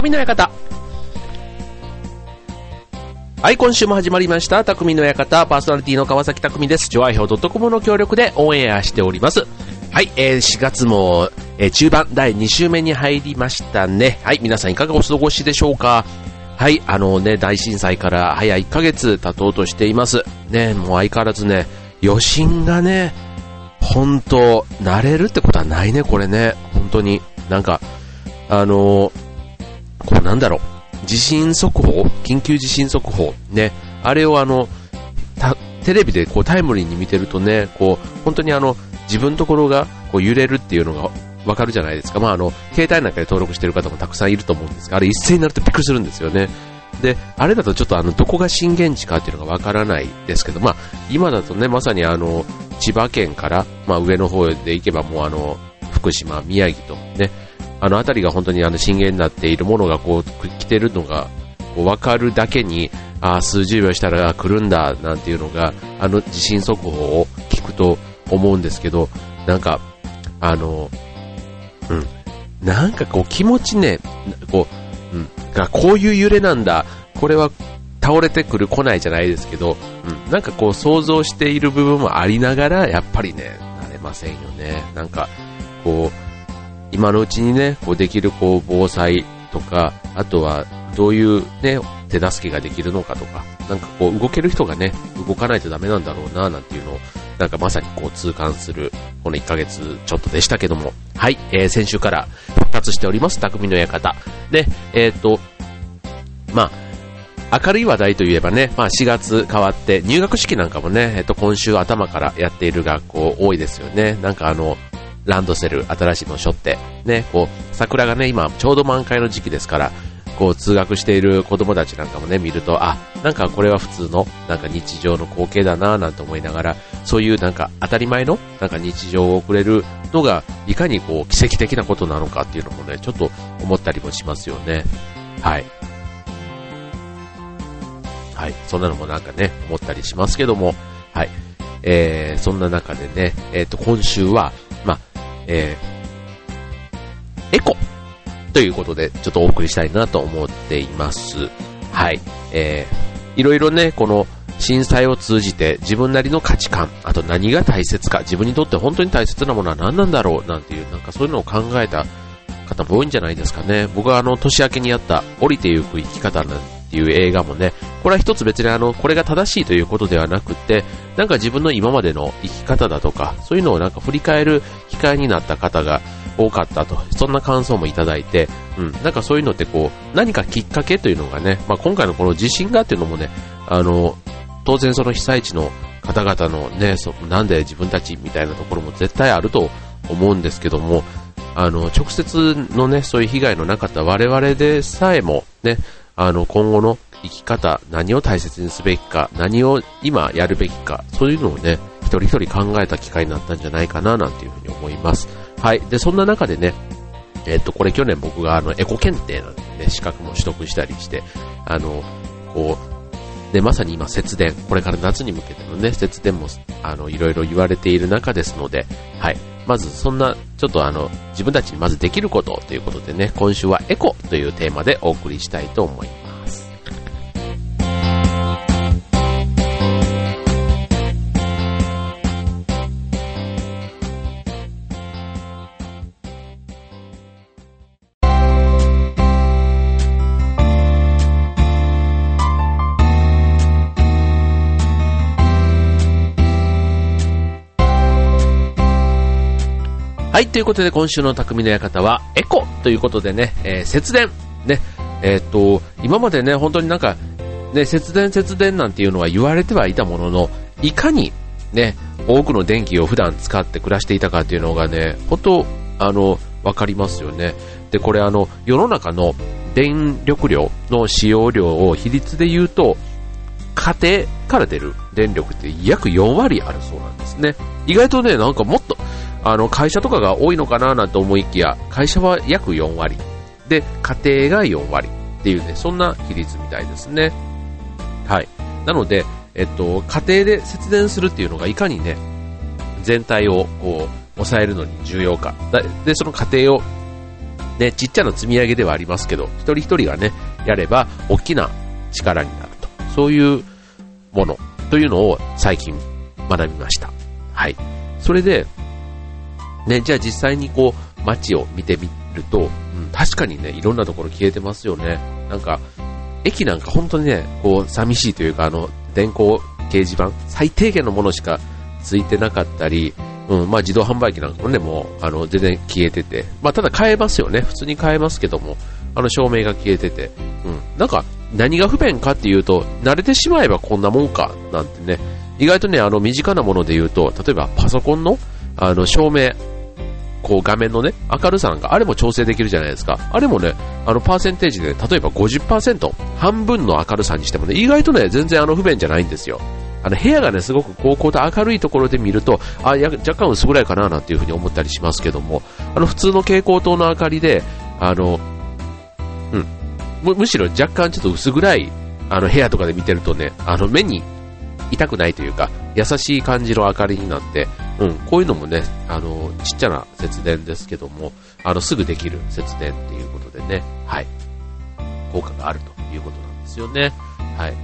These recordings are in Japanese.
匠の館。はい、今週も始まりました。匠の館、パーソナリティの川崎匠です。ジョアヒョウ .com の協力でオンエアしております。はい、えー、4月も、えー、中盤第2週目に入りましたね。はい、皆さんいかがお過ごしでしょうかはい、あのね、大震災から早1ヶ月経とうとしています。ね、もう相変わらずね、余震がね、本当慣れるってことはないね、これね。本当に。なんか、あのー、こうなんだろう。地震速報？緊急地震速報？ね。あれをあの、テレビでこうタイムリーに見てるとね、こう、本当にあの、自分のところがこう揺れるっていうのがわかるじゃないですか。まああの、携帯なんかで登録してる方もたくさんいると思うんですが、あれ一斉になるとびっくりするんですよね。で、あれだとちょっとあの、どこが震源地かっていうのがわからないですけど、まあ、今だとね、まさにあの、千葉県から、まあ上の方で行けばもうあの、福島、宮城とね、あの辺りが本当にあの震源になっているものがこう来てるのがこう分かるだけに、あ数十秒したら来るんだなんていうのが、あの地震速報を聞くと思うんですけど、なんか、あの、うん、なんかこう気持ちね、こう、うん、がこういう揺れなんだ、これは倒れてくる来ないじゃないですけど、うん、なんかこう想像している部分もありながら、やっぱりね、慣れませんよね。なんか、こう、今のうちにね、こうできるこう防災とか、あとはどういうね、手助けができるのかとか、なんかこう動ける人がね、動かないとダメなんだろうな、なんていうのを、なんかまさにこう痛感する、この1ヶ月ちょっとでしたけども、はい、えー、先週から復活しております、匠の館。で、えっ、ー、と、まあ、明るい話題といえばね、まあ4月変わって入学式なんかもね、えっと今週頭からやっている学校多いですよね。なんかあの、ランドセル、新しいのを背負って、ね、こう、桜がね、今、ちょうど満開の時期ですから、こう、通学している子供たちなんかもね、見ると、あ、なんかこれは普通の、なんか日常の光景だなぁなんて思いながら、そういうなんか当たり前の、なんか日常を送れるのが、いかにこう、奇跡的なことなのかっていうのもね、ちょっと思ったりもしますよね。はい。はい。そんなのもなんかね、思ったりしますけども、はい。えー、そんな中でね、えっ、ー、と、今週は、えー、エコということで、ちょっとお送りしたいなと思っています。はい。えー、いろいろね、この震災を通じて自分なりの価値観、あと何が大切か、自分にとって本当に大切なものは何なんだろうなんていう、なんかそういうのを考えた方も多いんじゃないですかね。僕はあの、年明けにやった降りてゆく生き方なんっていう映画もね、これは一つ別にあの、これが正しいということではなくて、なんか自分の今までの生き方だとか、そういうのをなんか振り返る機会になった方が多かったと、そんな感想もいただいて、うん、なんかそういうのってこう、何かきっかけというのがね、まあ今回のこの地震がっていうのもね、あの、当然その被災地の方々のね、そなんで自分たちみたいなところも絶対あると思うんですけども、あの、直接のね、そういう被害のなかった我々でさえもね、あの、今後の生き方、何を大切にすべきか、何を今やるべきか、そういうのをね、一人一人考えた機会になったんじゃないかな、なんていうふうに思います。はい。で、そんな中でね、えっと、これ去年僕があの、エコ検定なんてね、資格も取得したりして、あの、こう、で、まさに今節電、これから夏に向けてのね、節電も、あの、いろいろ言われている中ですので、はい。まずそんな、ちょっとあの、自分たちにまずできることということでね、今週はエコというテーマでお送りしたいと思います。はい、ということで今週の匠の館はエコということでね、えー、節電。ね、えー、っと、今までね、本当になんか、ね、節電節電なんていうのは言われてはいたものの、いかにね、多くの電気を普段使って暮らしていたかっていうのがね、本当、あの、わかりますよね。で、これあの、世の中の電力量の使用量を比率で言うと、家庭から出る電力って約4割あるそうなんですね。意外とね、なんかもっと、あの、会社とかが多いのかななんて思いきや、会社は約4割。で、家庭が4割っていうね、そんな比率みたいですね。はい。なので、えっと、家庭で節電するっていうのがいかにね、全体をこう、抑えるのに重要か。で、その過程をね、ちっちゃな積み上げではありますけど、一人一人がね、やれば大きな力になると。そういうものというのを最近学びました。はい。それで、ね、じゃあ実際にこう、街を見てみると、うん、確かにね、いろんなところ消えてますよね。なんか、駅なんか本当にね、こう、寂しいというか、あの、電光掲示板、最低限のものしかついてなかったり、うん、まあ自動販売機なんかもね、もう、あの、全然消えてて、まあただ買えますよね。普通に買えますけども、あの照明が消えてて、うん、なんか、何が不便かっていうと、慣れてしまえばこんなもんか、なんてね、意外とね、あの、身近なもので言うと、例えばパソコンの、あの、照明、こう画面のね、明るさなんか、あれも調整できるじゃないですか。あれもね、あの、パーセンテージで、例えば50%、半分の明るさにしてもね、意外とね、全然あの、不便じゃないんですよ。あの部屋がね、すごく高校と明るいところで見ると、あ、や若干薄暗いかななんていうふうに思ったりしますけども、あの普通の蛍光灯の明かりで、あの、うん、むむしろ若干ちょっと薄暗いあの部屋とかで見てるとね、あの目に痛くないというか、優しい感じの明かりになって、うん、こういうのもね、あの、ちっちゃな節電ですけども、あの、すぐできる節電っていうことでね、はい、効果があるということなんですよね。はい。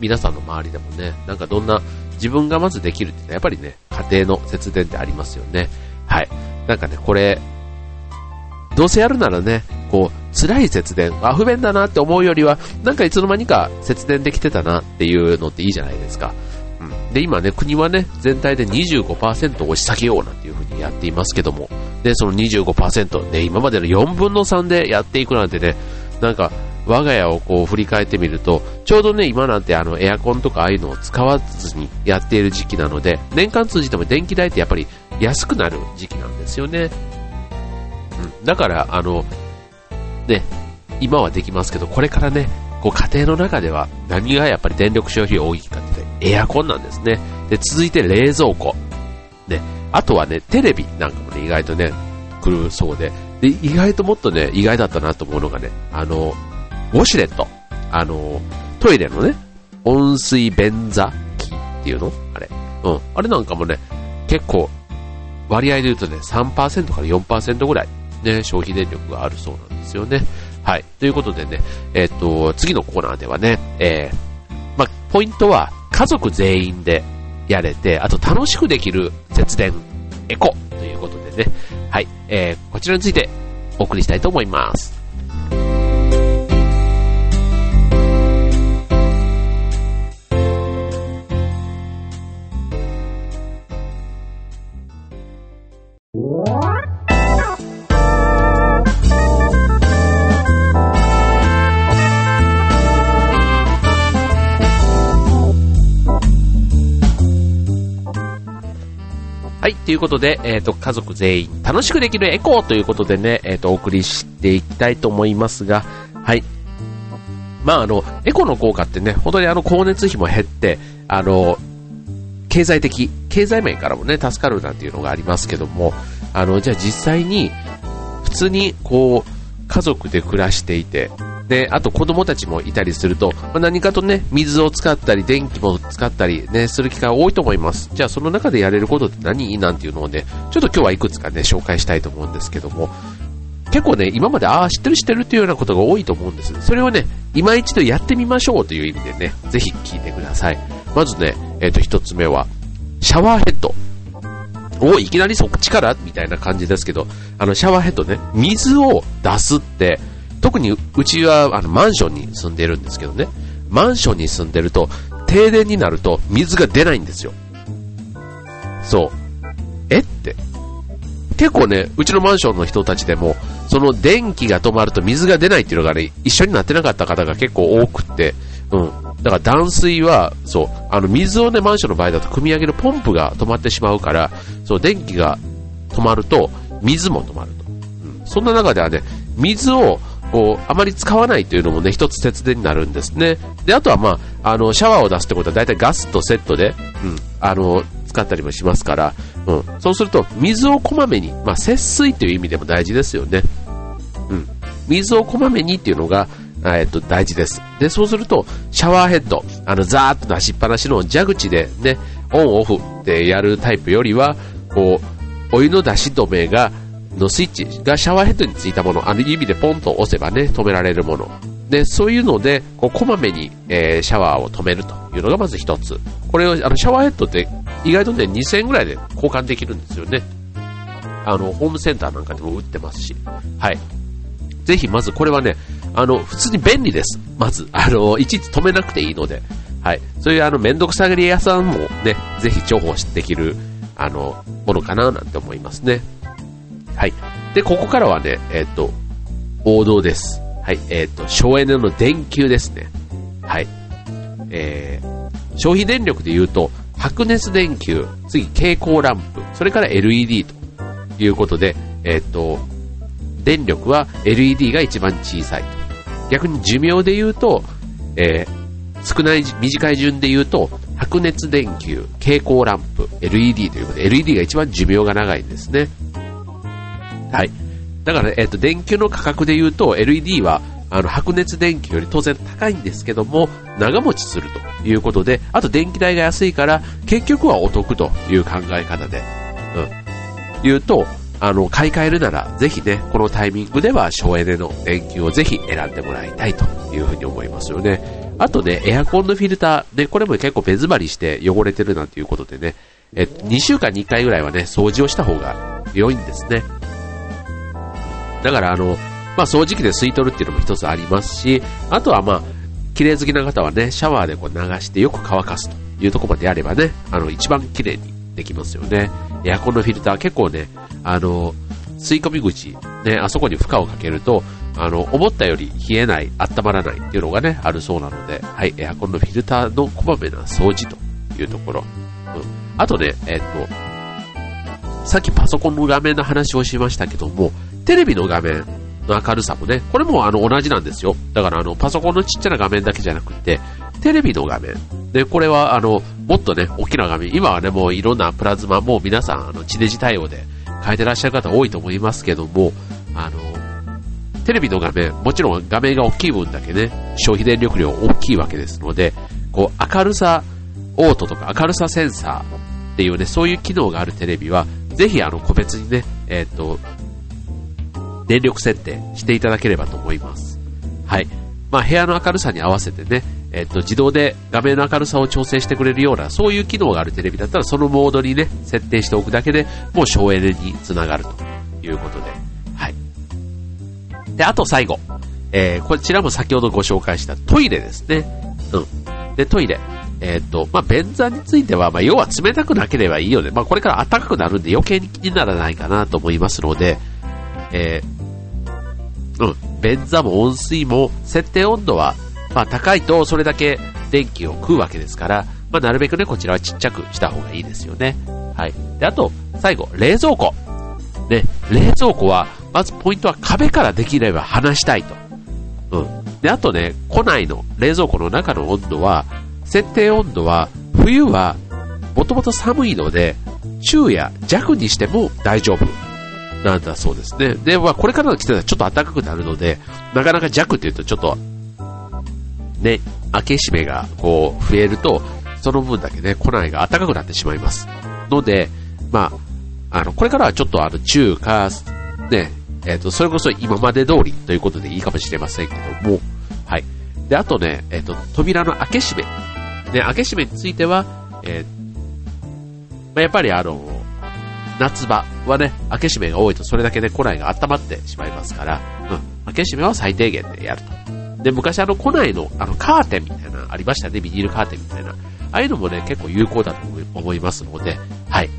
皆さんの周りでもね、なんかどんな、自分がまずできるってやっぱりね、家庭の節電ってありますよね。はい。なんかね、これ、どうせやるならね、こう、辛い節電、あ、不便だなって思うよりは、なんかいつの間にか節電できてたなっていうのっていいじゃないですか。で、今ね、国はね、全体で25%押し下げようなんていう風にやっていますけども、で、その25%、ね、今までの4分の3でやっていくなんてね、なんか、我が家をこう振り返ってみると、ちょうどね、今なんてあのエアコンとかああいうのを使わずにやっている時期なので、年間通じても電気代ってやっぱり安くなる時期なんですよね。うん。だから、あの、ね、今はできますけど、これからね、こう家庭の中では何がやっぱり電力消費が多いかってエアコンなんですね。で、続いて冷蔵庫。ね、あとはね、テレビなんかもね、意外とね、来るそうで、で、意外ともっとね、意外だったなと思うのがね、あの、ウォシュレット。あの、トイレのね、温水便座機っていうの？あれ。うん。あれなんかもね、結構、割合で言うとね、3%から4%ぐらい、ね、消費電力があるそうなんですよね。はい。ということでね、えっ、ー、と、次のコーナーではね、えー、まポイントは、家族全員でやれて、あと楽しくできる節電、エコということでね、はい。えー、こちらについてお送りしたいと思います。ということで、えっ、ー、と、家族全員楽しくできるエコーということでね、えっ、ー、と、お送りしていきたいと思いますが、はい。まあ、あの、エコの効果ってね、本当にあの、光熱費も減って、あの、経済的、経済面からもね、助かるなんていうのがありますけども、あの、じゃあ実際に、普通に、こう、家族で暮らしていて、で、あと子供たちもいたりすると、まあ、何かとね、水を使ったり、電気も使ったりね、する機会多いと思います。じゃあその中でやれることって何？なんていうのをね、ちょっと今日はいくつかね、紹介したいと思うんですけども、結構ね、今まで、ああ、知ってる知ってるっていうようなことが多いと思うんです。それをね、今一度やってみましょうという意味でね、ぜひ聞いてください。まずね、えっ、ー、と、一つ目は、シャワーヘッド。お、いきなりそっちから？みたいな感じですけど、あの、シャワーヘッドね、水を出すって、特にうちはあのマンションに住んでるんですけどね、マンションに住んでると、停電になると水が出ないんですよ。そう。えって。結構ね、うちのマンションの人たちでも、その電気が止まると水が出ないっていうのがね、一緒になってなかった方が結構多くって、うん。だから断水は、そう、あの水をね、マンションの場合だと組み上げるポンプが止まってしまうから、そう、電気が止まると、水も止まると。うん。そんな中ではね、水をこう、あまり使わないというのもね、一つ節電になるんですね。で、あとはまあ、あの、シャワーを出すってことは大体ガスとセットで、うん、あの、使ったりもしますから、うん、そうすると、水をこまめに、まあ、節水という意味でも大事ですよね。うん、水をこまめにっていうのが、えっと、大事です。で、そうすると、シャワーヘッド、あの、ザーッと出しっぱなしの蛇口でね、オンオフってやるタイプよりは、こう、お湯の出し止めがのスイッチがシャワーヘッドについたもの、あの指でポンと押せばね、止められるもの。で、そういうので、こう、こまめに、えー、シャワーを止めるというのがまず一つ。これを、あの、シャワーヘッドって意外とね、2000円ぐらいで交換できるんですよね。あの、ホームセンターなんかでも売ってますし。はい。ぜひ、まずこれはね、あの、普通に便利です。まず、あの、いちいち止めなくていいので。はい。そういうあの、めんどくさがり屋さんもね、ぜひ重宝できる、あの、ものかななんて思いますね。はい。で、ここからはね、えっ、ー、と、王道です。はい。えっ、ー、と、省エネの電球ですね。はい。えー、消費電力で言うと、白熱電球、次蛍光ランプ、それから LED ということで、えっ、ー、と、電力は LED が一番小さいと。逆に寿命で言うと、えー、少ない、短い順で言うと、白熱電球、蛍光ランプ、LED ということで、LED が一番寿命が長いんですね。はい。だから、えっ、ー、と、電球の価格で言うと、LED は、あの、白熱電球より当然高いんですけども、長持ちするということで、あと電気代が安いから、結局はお得という考え方で、うん。言うと、あの、買い替えるなら、ぜひね、このタイミングでは省エネの電球をぜひ選んでもらいたいというふうに思いますよね。あとね、エアコンのフィルター、ね、これも結構目詰まりして汚れてるなんていうことでね、えっと、2週間に1回ぐらいはね、掃除をした方が良いんですね。だからあの、まあ、掃除機で吸い取るっていうのも一つありますし、あとはまあ、綺麗好きな方はね、シャワーでこう流してよく乾かすというところまでやればね、あの、一番綺麗にできますよね。エアコンのフィルター結構ね、あの、吸い込み口、ね、あそこに負荷をかけると、あの、思ったより冷えない、温まらないっていうのがね、あるそうなので、はい、エアコンのフィルターのこまめな掃除というところ。うん。あとね、えっ、と、さっきパソコンの画面の話をしましたけども、テレビの画面の明るさもね、これもあの同じなんですよ。だからあのパソコンのちっちゃな画面だけじゃなくて、テレビの画面。で、これはあの、もっとね、大きな画面。今はね、もういろんなプラズマ、もう皆さんあの地デジ対応で変えてらっしゃる方多いと思いますけども、あの、テレビの画面、もちろん画面が大きい分だけね、消費電力量大きいわけですので、こう明るさオートとか明るさセンサーっていうね、そういう機能があるテレビは、ぜひあの個別にね、えっ、ー、と、電力設定していただければと思います。はい。まあ、部屋の明るさに合わせてね、えっと、自動で画面の明るさを調整してくれるような、そういう機能があるテレビだったら、そのモードにね、設定しておくだけでもう省エネにつながるということで、はい。で、あと最後、えー、こちらも先ほどご紹介したトイレですね。うん。で、トイレ。えっ、と、まあ、便座については、まあ、要は冷たくなければいいよね。まあ、これから暖かくなるんで余計に気にならないかなと思いますので、えー、うん、便座も温水も設定温度は、まあ、高いとそれだけ電気を食うわけですから、まあ、なるべくね、こちらはちっちゃくした方がいいですよね。はい。で、あと、最後、冷蔵庫。ね、冷蔵庫は、まずポイントは壁からできれば離したいと。うん。で、あとね、庫内の冷蔵庫の中の温度は、設定温度は、冬は、もともと寒いので、中や弱にしても大丈夫。なんだそうですね。で、まあ、これからの季節はちょっと暖かくなるので、なかなか弱っていうとちょっと、ね、開け閉めがこう増えると、その分だけね、庫内が暖かくなってしまいます。ので、まあ、あの、これからはちょっとあの、中華、ね、えっ、ー、と、それこそ今まで通りということでいいかもしれませんけども、はい。で、あとね、えっ、ー、と、扉の開け閉め。ね、開け閉めについては、えー、まあ、やっぱりあの、夏場はね、開け閉めが多いとそれだけで庫内が温まってしまいますから、うん、開け閉めは最低限でやると。で、昔あの庫内のあのカーテンみたいなありましたね、ビニールカーテンみたいな。ああいうのもね、結構有効だと思いますので、はい。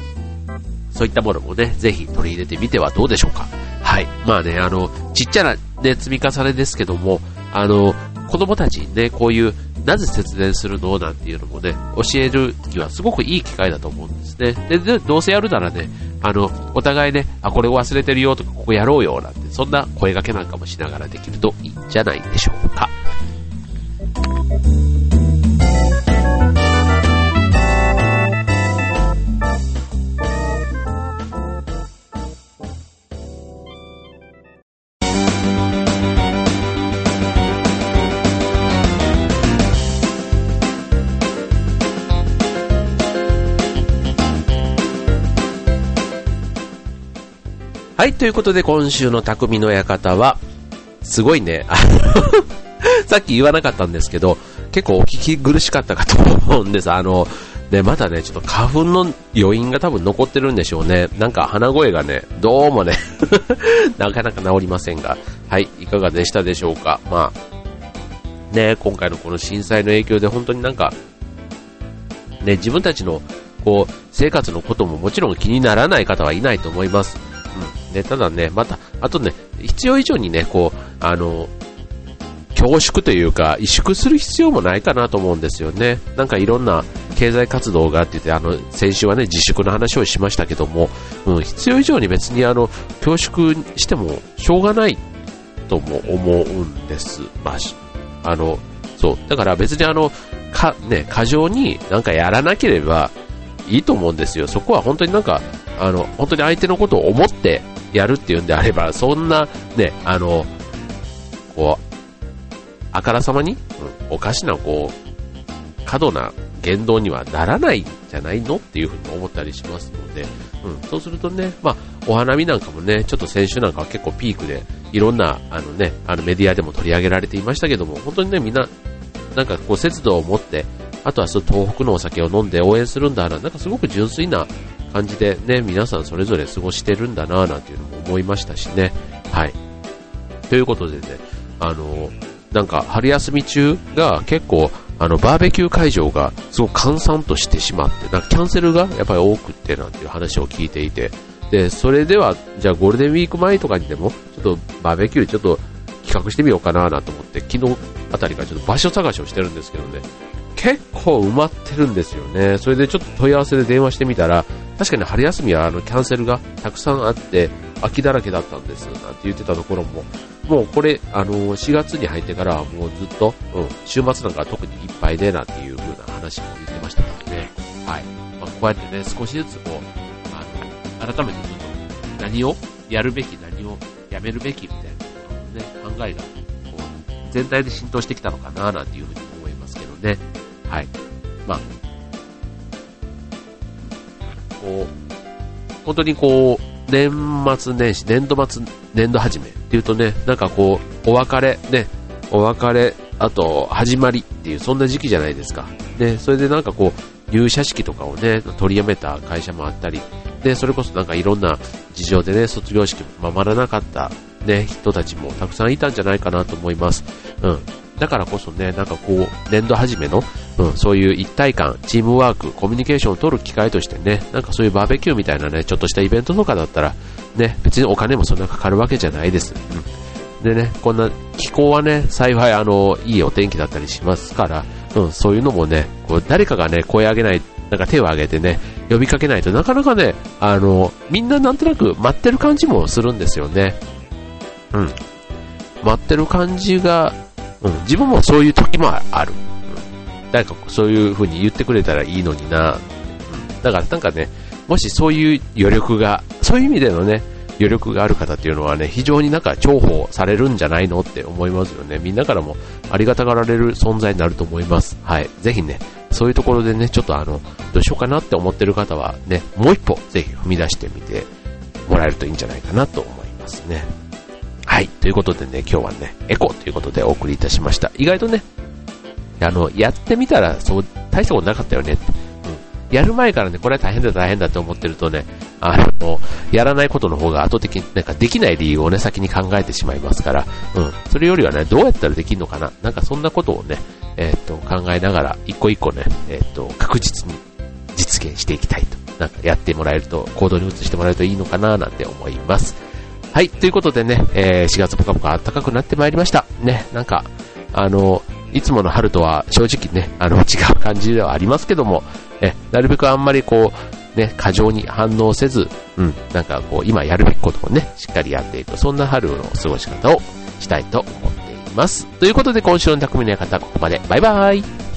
そういったものもね、ぜひ取り入れてみてはどうでしょうか。はい。まあね、あの、ちっちゃなね、積み重ねですけども、あの、子供たちにね、こういうなぜ節電するの？なんていうのもね、教えるにはすごくいい機会だと思うんですね。で、でどうせやるならね、あの、お互いね、あ、これを忘れてるよとか、ここやろうよなんて、そんな声掛けなんかもしながらできるといいんじゃないでしょうか。はい、ということで今週の匠の館は、すごいね、さっき言わなかったんですけど、結構お聞き苦しかったかと思うんです。あの、ね、まだね、ちょっと花粉の余韻が多分残ってるんでしょうね。なんか鼻声がね、どうもね なかなか治りませんが、はい、いかがでしたでしょうか。まあ、ね、今回のこの震災の影響で本当になんか、ね、自分たちの、こう、生活のことももちろん気にならない方はいないと思います。うん。ね、ただね、また、あとね、必要以上にね、こう、あの、恐縮というか、萎縮する必要もないかなと思うんですよね。なんかいろんな経済活動があってて、あの、先週はね、自粛の話をしましたけども、うん、必要以上に別にあの、恐縮してもしょうがないとも思うんです。まあ、あの、そう。だから別にあの、か、ね、過剰になんかやらなければいいと思うんですよ。そこは本当になんか、あの、本当に相手のことを思ってやるっていうんであれば、そんな、ね、あの、こう、あからさまに、うん、おかしな、こう、過度な言動にはならないんじゃないのっていうふうに思ったりしますので、うん、そうするとね、まあ、お花見なんかもね、ちょっと先週なんかは結構ピークで、いろんな、あのね、あのメディアでも取り上げられていましたけども、本当にね、みんな、なんかこう、節度を持って、あとはそう東北のお酒を飲んで応援するんだな、なんかすごく純粋な感じでね、皆さんそれぞれ過ごしてるんだな、なんていうのも思いましたしね。はい。ということでね、あの、なんか春休み中が結構あのバーベキュー会場がすごく閑散としてしまって、なんかキャンセルがやっぱり多くってなんていう話を聞いていて、で、それでは、じゃあゴールデンウィーク前とかにでも、ちょっとバーベキューちょっと企画してみようかななと思って、昨日あたりからちょっと場所探しをしてるんですけどね、結構埋まってるんですよね。それでちょっと問い合わせで電話してみたら、確かに春休みはあのキャンセルがたくさんあって、空きだらけだったんです、なんて言ってたところも、もうこれ、あの4月に入ってからはもうずっと、うん、週末なんか特にいっぱいで、なんていう風な話も言ってましたからね。はい。まあ、こうやってね、少しずつこう、あの、改めてちょっと、何をやるべき、何をやめるべきみたいな、ね、考えが、こう、全体で浸透してきたのかな、なんていう風に思いますけどね。はい。まあ、こう、本当にこう、年末年始、年度末、年度始めっていうとね、なんかこう、お別れ、ね、お別れ、あと、始まりっていう、そんな時期じゃないですか。で、それでなんかこう、入社式とかをね、取りやめた会社もあったり、で、それこそなんかいろんな事情でね、卒業式も守らなかったね、人たちもたくさんいたんじゃないかなと思います。うん。だからこそね、なんかこう、年度始めの、うん、そういう一体感、チームワーク、コミュニケーションを取る機会としてね、なんかそういうバーベキューみたいなね、ちょっとしたイベントとかだったら、ね、別にお金もそんなかかるわけじゃないです。うん。でね、こんな気候はね、幸いあの、いいお天気だったりしますから、うん、そういうのもね、こう誰かがね、声上げない、なんか手を挙げてね、呼びかけないとなかなかね、あの、みんななんとなく待ってる感じもするんですよね。うん。待ってる感じがうん、自分もそういう時もある。うん、誰かそういう風に言ってくれたらいいのにな、うん、だからなんかね、もしそういう余力が、そういう意味でのね、余力がある方っていうのはね、非常になんか重宝されるんじゃないのって思いますよね。みんなからもありがたがられる存在になると思います。はい。ぜひね、そういうところでね、ちょっとあの、どうしようかなって思ってる方はね、もう一歩ぜひ踏み出してみてもらえるといいんじゃないかなと思いますね。はい。ということでね、今日はね、エコということでお送りいたしました。意外とね、あの、やってみたら、そう、大したことなかったよねって。うん。やる前からね、これは大変だ大変だって思ってるとね、あの、やらないことの方が後的、なんかできない理由をね、先に考えてしまいますから、うん。それよりはね、どうやったらできるのかな。なんかそんなことをね、えー、っと、考えながら、一個一個ね、えー、っと、確実に実現していきたいと。なんかやってもらえると、行動に移してもらえるといいのかな、なんて思います。はい、ということでね、えー、4月ぽかぽか暖かくなってまいりました。ね、なんか、あの、いつもの春とは正直ね、あの、違う感じではありますけども、え、なるべくあんまりこう、ね、過剰に反応せず、うん、なんかこう、今やるべきことをね、しっかりやっていく、そんな春の過ごし方をしたいと思っています。ということで今週の匠の館、ここまで。バイバーイ。